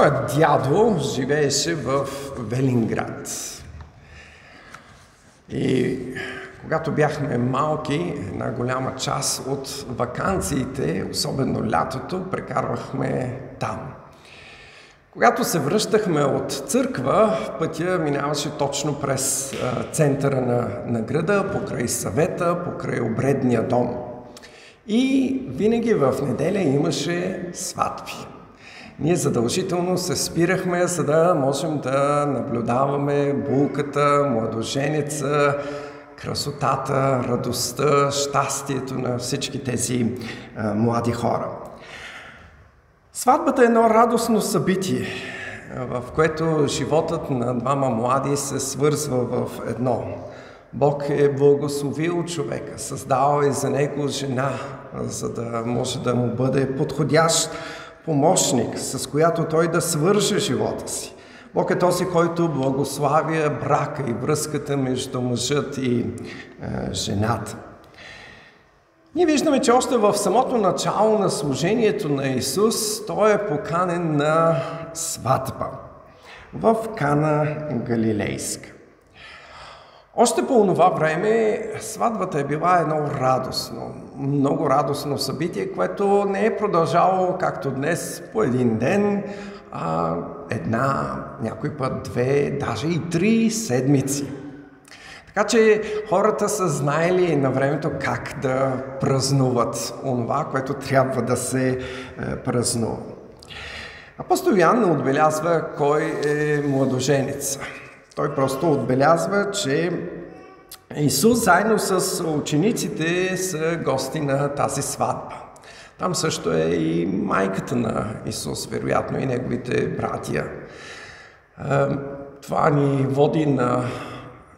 Моят дядо живееше в Велинград. И когато бяхме малки, една голяма част от вакансиите, особено лятото, прекарвахме там. Когато се връщахме от църква, пътя минаваше точно през центъра на, на града, покрай съвета, покрай обредния дом. И винаги в неделя имаше сватби. Ние задължително се спирахме, за да можем да наблюдаваме булката, младоженеца, красотата, радостта, щастието на всички тези а, млади хора. Сватбата е едно радостно събитие, в което животът на двама млади се свързва в едно. Бог е благословил човека, създал е за него жена, за да може да му бъде подходящ помощник, с която той да свърже живота си. Бог е този, който благославя брака и връзката между мъжът и е, жената. Ние виждаме, че още в самото начало на служението на Исус той е поканен на сватба в Кана Галилейска. Още по това време сватбата е била едно радостно, много радостно събитие, което не е продължавало както днес по един ден, а една, някой път две, даже и три седмици. Така че хората са знаели на времето как да празнуват онова, което трябва да се е, празнува. Апостол Ян отбелязва кой е младоженец. Той просто отбелязва, че Исус заедно с учениците са гости на тази сватба. Там също е и майката на Исус, вероятно и неговите братия. Това ни води на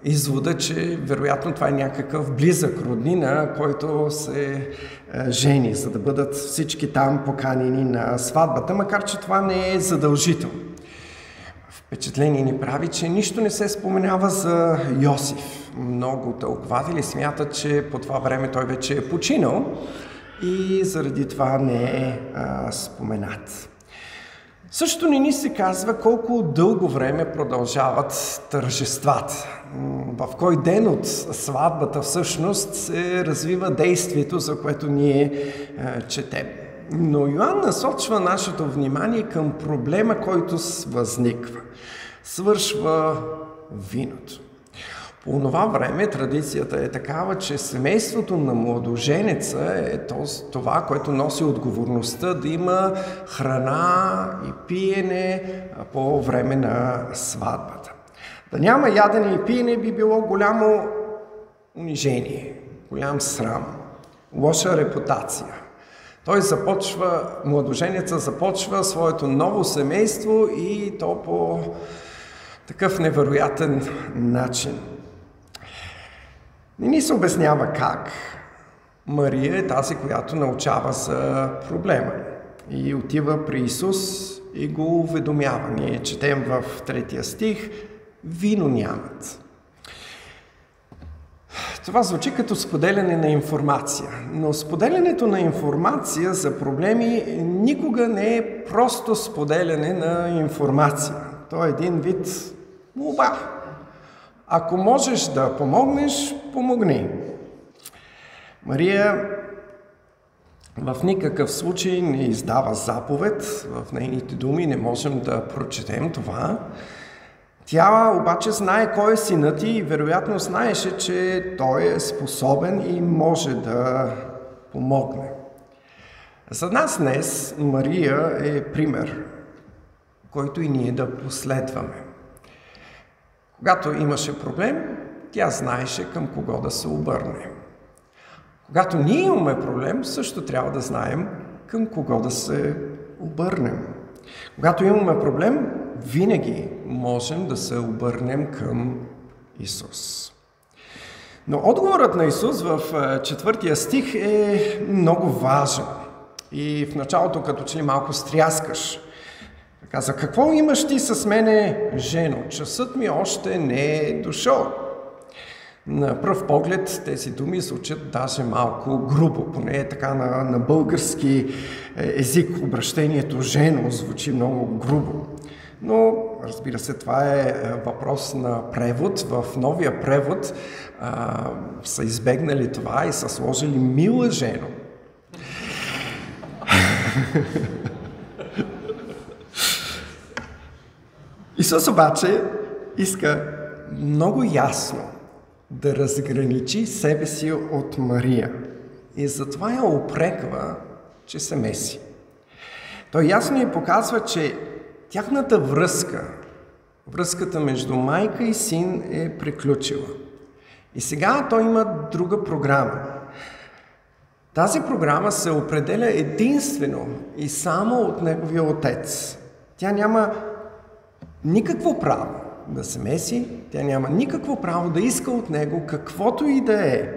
извода, че вероятно това е някакъв близък роднина, който се жени, за да бъдат всички там поканени на сватбата, макар че това не е задължително. Впечатление ни прави, че нищо не се споменава за Йосиф. Много тълкователи смятат, че по това време той вече е починал и заради това не е а, споменат. Също не ни се казва колко дълго време продължават тържествата. В кой ден от сватбата всъщност се развива действието, за което ние е, четем. Но Йоанн насочва нашето внимание към проблема, който възниква. Свършва виното. По това време традицията е такава, че семейството на младоженеца е това, което носи отговорността да има храна и пиене по време на сватбата. Да няма ядене и пиене би било голямо унижение, голям срам, лоша репутация. Той започва, младоженеца започва своето ново семейство и то по такъв невероятен начин. Не ни се обяснява как. Мария е тази, която научава за проблема. И отива при Исус и го уведомява. Ние четем в третия стих, вино нямат. Това звучи като споделяне на информация, но споделянето на информация за проблеми никога не е просто споделяне на информация. То е един вид молба. Ако можеш да помогнеш, помогни. Мария в никакъв случай не издава заповед, в нейните думи не можем да прочетем това. Тя обаче знае кой е синът и вероятно знаеше, че той е способен и може да помогне. За нас днес Мария е пример, който и ние да последваме. Когато имаше проблем, тя знаеше към кого да се обърне. Когато ние имаме проблем, също трябва да знаем към кого да се обърнем. Когато имаме проблем, винаги можем да се обърнем към Исус. Но отговорът на Исус в е, четвъртия стих е много важен. И в началото като че ли малко стряскаш – каза, какво имаш ти с мене, жено? Часът ми още не е дошъл. На пръв поглед тези думи звучат даже малко грубо, поне е така на, на български е, език обращението жено звучи много грубо. Но, разбира се, това е въпрос на превод. В новия превод а, са избегнали това и са сложили мила жено. Исус обаче иска много ясно да разграничи себе си от Мария. И затова я опреква, че се меси. Той ясно ни показва, че тяхната връзка, връзката между майка и син е приключила. И сега той има друга програма. Тази програма се определя единствено и само от неговия отец. Тя няма никакво право да се меси, тя няма никакво право да иска от него каквото и да е.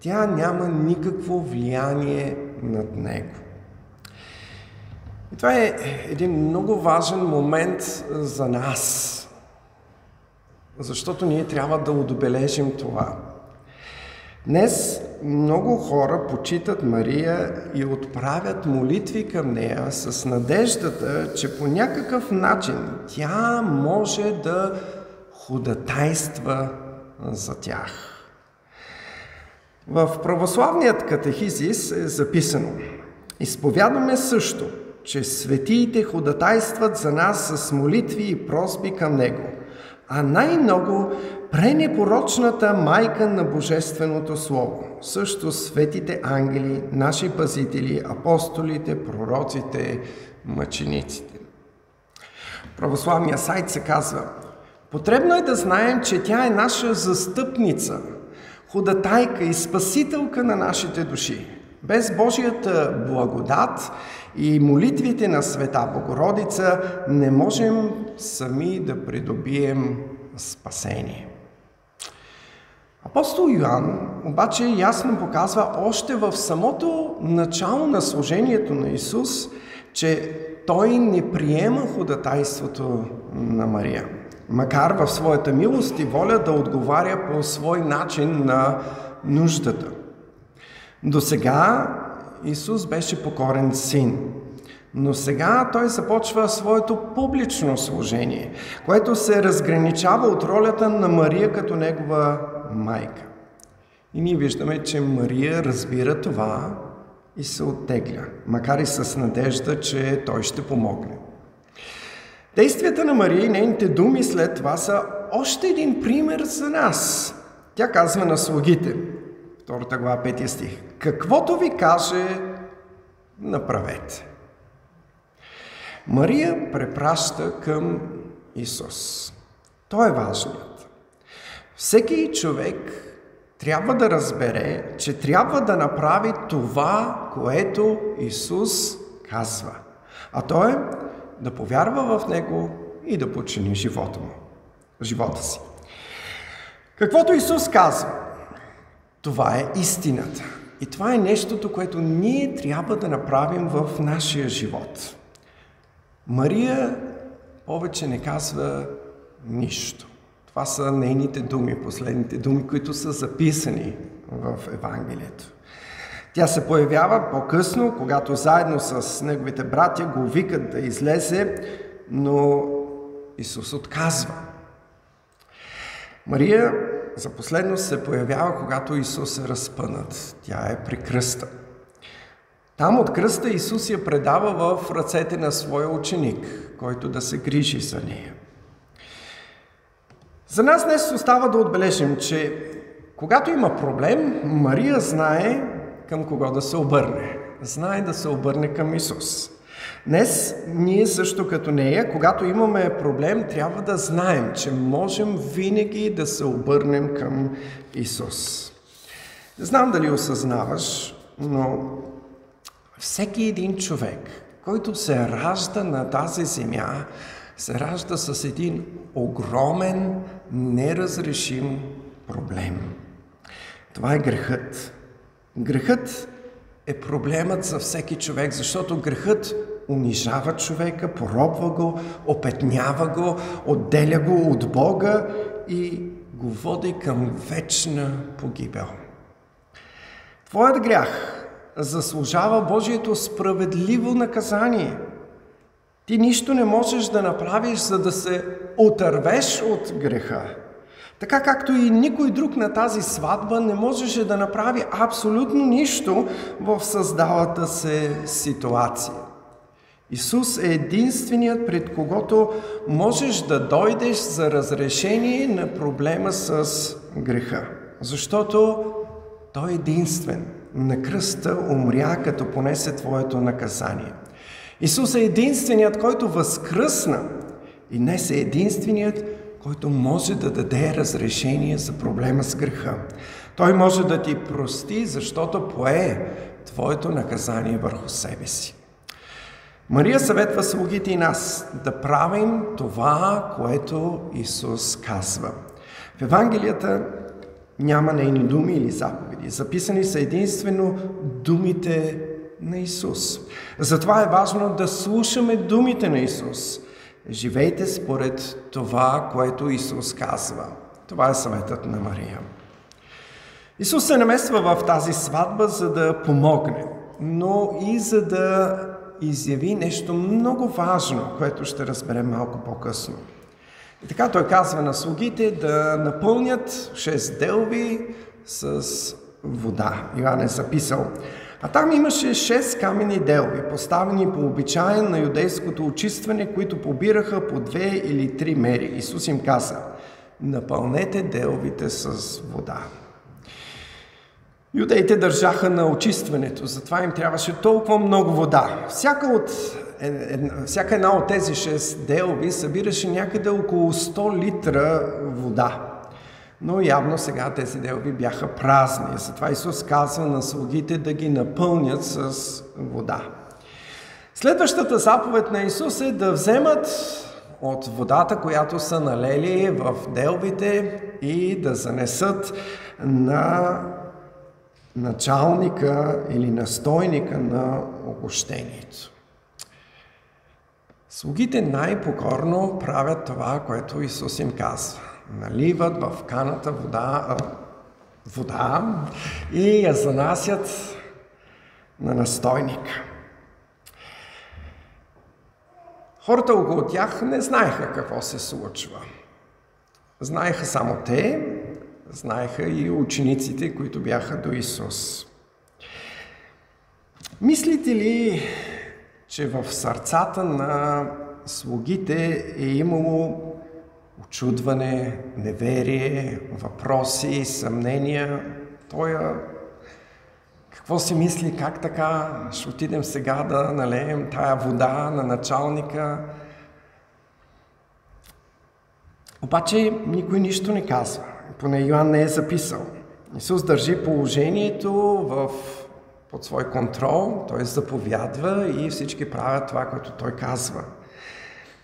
Тя няма никакво влияние над него. И това е един много важен момент за нас, защото ние трябва да отбележим това. Днес много хора почитат Мария и отправят молитви към нея с надеждата, че по някакъв начин тя може да ходатайства за тях. В православният катехизис е записано Изповядаме също, че светиите ходатайстват за нас с молитви и просби към Него, а най-много пренепорочната майка на Божественото Слово, също светите ангели, наши пазители, апостолите, пророците, мъчениците. Православния сайт се казва Потребно е да знаем, че тя е наша застъпница, ходатайка и спасителка на нашите души. Без Божията благодат и молитвите на Света Богородица не можем сами да придобием спасение. Апостол Йоанн обаче ясно показва още в самото начало на служението на Исус, че той не приема ходатайството на Мария. Макар в своята милост и воля да отговаря по свой начин на нуждата. До сега Исус беше покорен син, но сега той започва своето публично служение, което се разграничава от ролята на Мария като негова майка. И ние виждаме, че Мария разбира това и се оттегля, макар и с надежда, че той ще помогне. Действията на Мария и нейните думи след това са още един пример за нас. Тя казва на слугите, втората глава, петия стих, каквото ви каже, направете. Мария препраща към Исус. Той е важният. Всеки човек трябва да разбере, че трябва да направи това, което Исус казва. А то е да повярва в Него и да почини живота му, живота си. Каквото Исус казва, това е истината. И това е нещото, което ние трябва да направим в нашия живот. Мария повече не казва нищо. Това са нейните думи, последните думи, които са записани в Евангелието. Тя се появява по-късно, когато заедно с неговите братя го викат да излезе, но Исус отказва. Мария за последно се появява, когато Исус е разпънат. Тя е при кръста. Там от кръста Исус я предава в ръцете на своя ученик, който да се грижи за нея. За нас днес остава да отбележим, че когато има проблем, Мария знае към кого да се обърне. Знае да се обърне към Исус. Днес ние също като нея, когато имаме проблем, трябва да знаем, че можем винаги да се обърнем към Исус. Не знам дали осъзнаваш, но всеки един човек, който се ражда на тази земя, се ражда с един огромен, неразрешим проблем. Това е грехът. Грехът е проблемът за всеки човек, защото грехът унижава човека, поробва го, опетнява го, отделя го от Бога и го води към вечна погибел. Твоят грях заслужава Божието справедливо наказание. Ти нищо не можеш да направиш, за да се отървеш от греха. Така както и никой друг на тази сватба не можеше да направи абсолютно нищо в създалата се ситуация. Исус е единственият, пред когото можеш да дойдеш за разрешение на проблема с греха. Защото Той е единствен. На кръста умря, като понесе Твоето наказание. Исус е единственият, който възкръсна и днес е единственият, който може да даде разрешение за проблема с греха. Той може да ти прости, защото пое Твоето наказание върху себе си. Мария съветва слугите и нас да правим това, което Исус казва. В Евангелията няма нейни думи или заповеди. Записани са единствено думите на Исус. Затова е важно да слушаме думите на Исус. Живейте според това, което Исус казва. Това е съветът на Мария. Исус се намества в тази сватба, за да помогне, но и за да изяви нещо много важно, което ще разберем малко по-късно. И така той казва на слугите да напълнят 6 делви с вода. Йоан е записал. А там имаше 6 камени делви, поставени по обичая на юдейското очистване, които побираха по две или три мери. Исус им каза, напълнете делвите с вода. Юдеите държаха на очистването, затова им трябваше толкова много вода. Всяка, от, всяка една от тези шест делби събираше някъде около 100 литра вода. Но явно сега тези делби бяха празни. Затова Исус казва на слугите да ги напълнят с вода. Следващата заповед на Исус е да вземат от водата, която са налели в делбите и да занесат на началника или настойника на огощението. Слугите най-покорно правят това, което Исус им казва. Наливат в каната вода, вода и я занасят на настойника. Хората около тях не знаеха какво се случва. Знаеха само те, знаеха и учениците, които бяха до Исус. Мислите ли, че в сърцата на слугите е имало очудване, неверие, въпроси, съмнения? Той какво си мисли, как така ще отидем сега да налеем тая вода на началника? Обаче никой нищо не казва поне Йоанн не е записал. Исус държи положението в, под свой контрол, той заповядва и всички правят това, което той казва.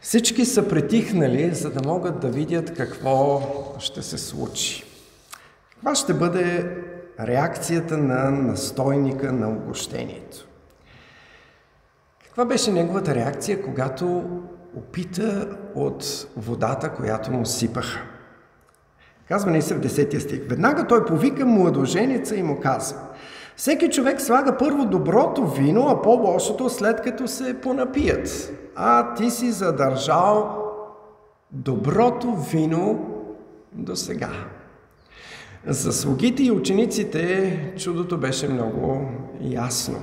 Всички са притихнали, за да могат да видят какво ще се случи. Каква ще бъде реакцията на настойника на огощението? Каква беше неговата реакция, когато опита от водата, която му сипаха? Казва ни се в 10 стих. Веднага той повика младоженица и му казва. Всеки човек слага първо доброто вино, а по-лошото след като се понапият. А ти си задържал доброто вино до сега. За слугите и учениците чудото беше много ясно.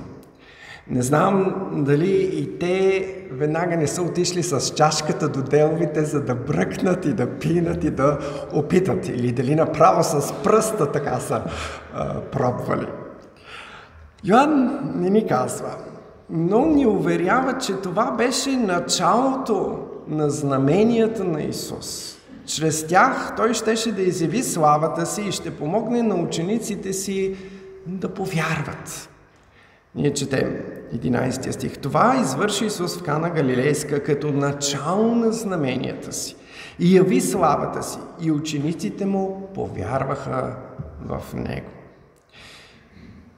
Не знам дали и те веднага не са отишли с чашката до деловите, за да бръкнат и да пинат и да опитат. Или дали направо с пръста така са а, пробвали. Йоанн не ни казва, но ни уверява, че това беше началото на знаменията на Исус. Чрез тях Той щеше да изяви славата си и ще помогне на учениците си да повярват. Ние четем 11 стих. Това извърши Исус в Кана Галилейска като начало на знаменията си и яви славата си и учениците му повярваха в Него.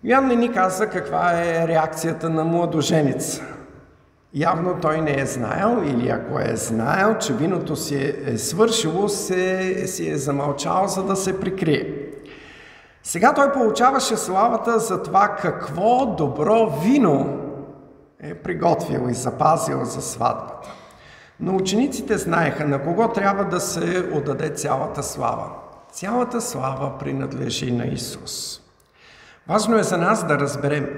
Йоан не ни каза каква е реакцията на младоженица. Явно той не е знаел или ако е знаел, че виното си е свършило, се, си е замълчал, за да се прикрие. Сега той получаваше славата за това какво добро вино е приготвил и запазил за сватбата. Но учениците знаеха на кого трябва да се отдаде цялата слава. Цялата слава принадлежи на Исус. Важно е за нас да разберем,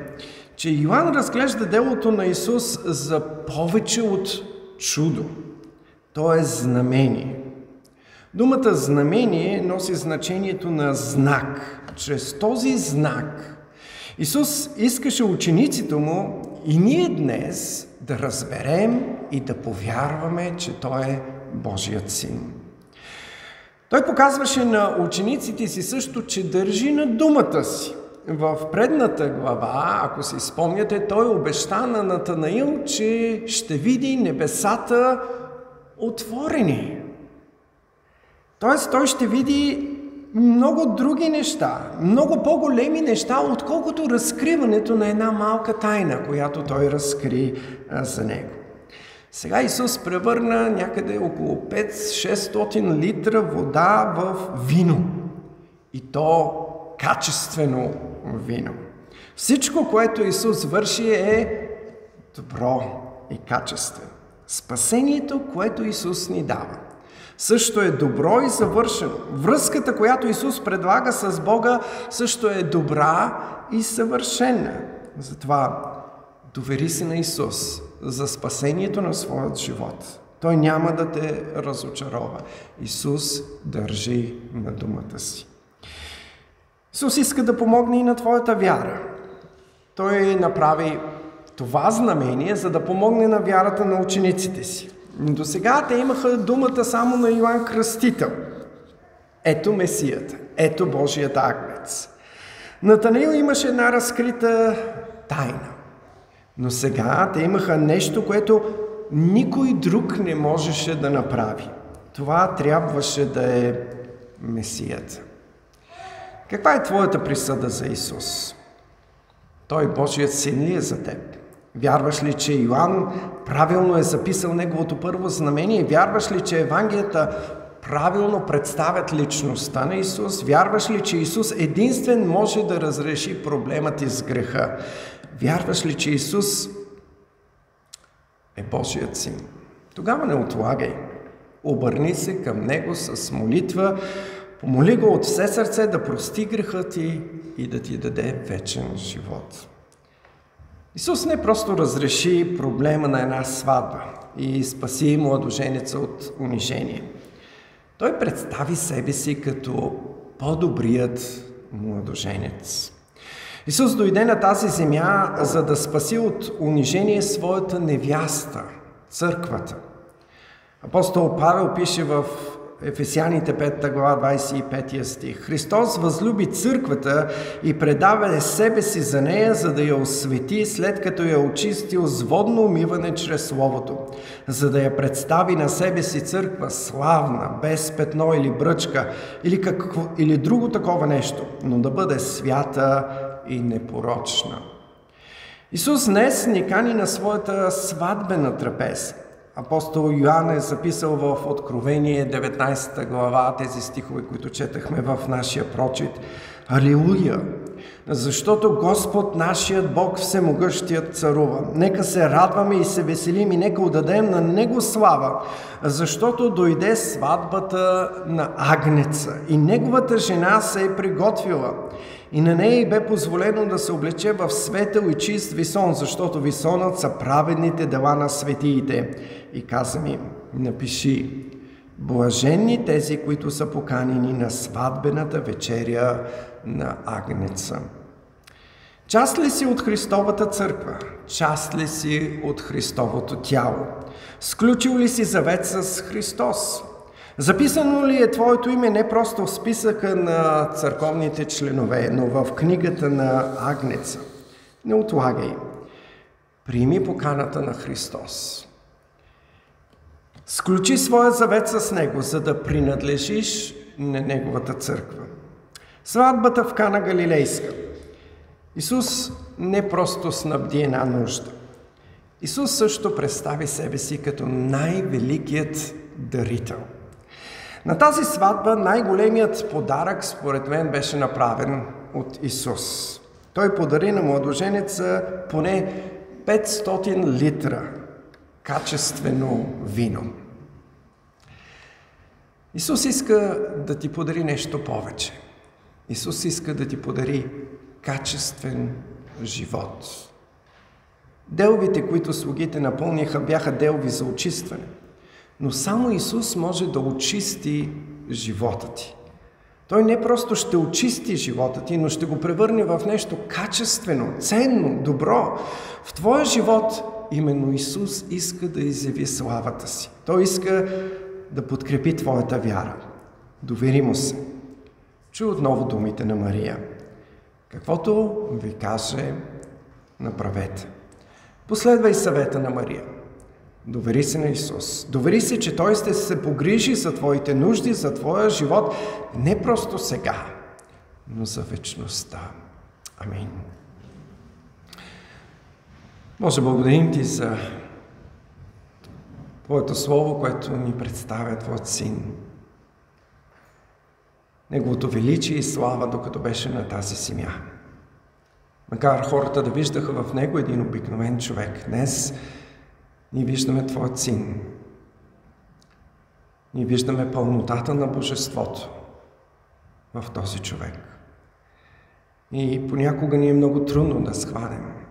че Йоанн разглежда делото на Исус за повече от чудо. То е знамение. Думата знамение носи значението на знак. Чрез този знак Исус искаше учениците му и ние днес да разберем и да повярваме, че Той е Божият син. Той показваше на учениците си също, че държи на думата си. В предната глава, ако си спомняте, той обеща на Натанаил, че ще види небесата отворени. Тоест, той ще види много други неща, много по-големи неща, отколкото разкриването на една малка тайна, която той разкри за него. Сега Исус превърна някъде около 5-600 литра вода в вино. И то качествено вино. Всичко, което Исус върши е добро и качествено. Спасението, което Исус ни дава, също е добро и съвършено. Връзката, която Исус предлага с Бога, също е добра и съвършена. Затова довери се на Исус за спасението на своят живот. Той няма да те разочарова. Исус държи на думата си. Исус иска да помогне и на твоята вяра. Той направи това знамение, за да помогне на вярата на учениците си. До сега те имаха думата само на Йоанн Кръстител. Ето Месията, ето Божият агнец. Натанаил имаше една разкрита тайна. Но сега те имаха нещо, което никой друг не можеше да направи. Това трябваше да е Месията. Каква е твоята присъда за Исус? Той Божият син ли е за теб? Вярваш ли, че Йоанн правилно е записал неговото първо знамение? Вярваш ли, че Евангелията правилно представят личността на Исус? Вярваш ли, че Исус единствен може да разреши проблемът ти с греха? Вярваш ли, че Исус е Божият син? Тогава не отлагай. Обърни се към Него с молитва, помоли Го от все сърце да прости греха ти и да ти даде вечен живот. Исус не просто разреши проблема на една сватба и спаси младоженеца от унижение. Той представи себе си като по-добрият младоженец. Исус дойде на тази земя, за да спаси от унижение своята невяста, църквата. Апостол Павел пише в Ефесяните 5 глава 25 стих. Христос възлюби църквата и предава себе си за нея, за да я освети, след като я очистил с водно умиване чрез Словото, за да я представи на себе си църква славна, без петно или бръчка, или, какво, или друго такова нещо, но да бъде свята и непорочна. Исус днес ни кани на своята сватбена трапеза. Апостол Йоанн е записал в Откровение 19 глава тези стихове, които четахме в нашия прочит. Алилуя! Защото Господ, нашият Бог, всемогъщият царува. Нека се радваме и се веселим и нека отдадем на Него слава, защото дойде сватбата на Агнеца и Неговата жена се е приготвила. И на нея й бе позволено да се облече в светъл и чист висон, защото висонът са праведните дела на светиите. И каза ми, напиши, блаженни тези, които са поканени на сватбената вечеря на Агнеца. Част ли си от Христовата църква? Част ли си от Христовото тяло? Сключил ли си завет с Христос? Записано ли е Твоето име не просто в списъка на църковните членове, но в книгата на Агнеца? Не отлагай. Прими поканата на Христос. Сключи своя завет с Него, за да принадлежиш на Неговата църква. Сватбата в Кана Галилейска. Исус не просто снабди една нужда. Исус също представи себе си като най-великият дарител – на тази сватба най-големият подарък, според мен, беше направен от Исус. Той подари на младоженеца поне 500 литра качествено вино. Исус иска да ти подари нещо повече. Исус иска да ти подари качествен живот. Делвите, които слугите напълниха, бяха делви за очистване. Но само Исус може да очисти живота ти. Той не просто ще очисти живота ти, но ще го превърне в нещо качествено, ценно, добро. В твоя живот именно Исус иска да изяви славата си. Той иска да подкрепи твоята вяра. Довери му се. Чуй отново думите на Мария. Каквото ви каже, направете. Последвай съвета на Мария. Довери се на Исус. Довери се, че Той ще се погрижи за твоите нужди, за твоя живот, не просто сега, но за вечността. Амин. Може благодарим Ти за Твоето Слово, което ни представя Твоят Син. Неговото величие и слава, докато беше на тази земя. Макар хората да виждаха в него един обикновен човек, днес ние виждаме Твоят Син. Ние виждаме пълнотата на Божеството в този човек. И понякога ни е много трудно да схванем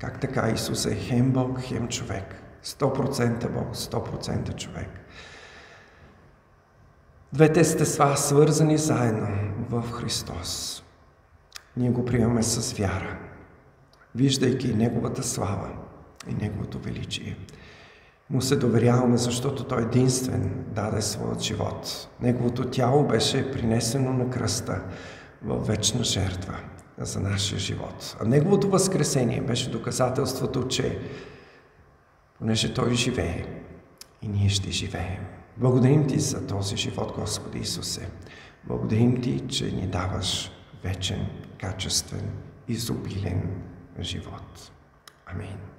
как така Исус е хем Бог, хем човек. 100% Бог, 100% човек. Двете естества свързани заедно в Христос. Ние го приемаме с вяра, виждайки Неговата слава и Неговото величие. Му се доверяваме, защото Той единствен даде своят живот. Неговото тяло беше принесено на кръста в вечна жертва за нашия живот. А Неговото възкресение беше доказателството, че понеже Той живее и ние ще живеем. Благодарим Ти за този живот, Господи Исусе. Благодарим Ти, че ни даваш вечен, качествен, изобилен живот. Амин.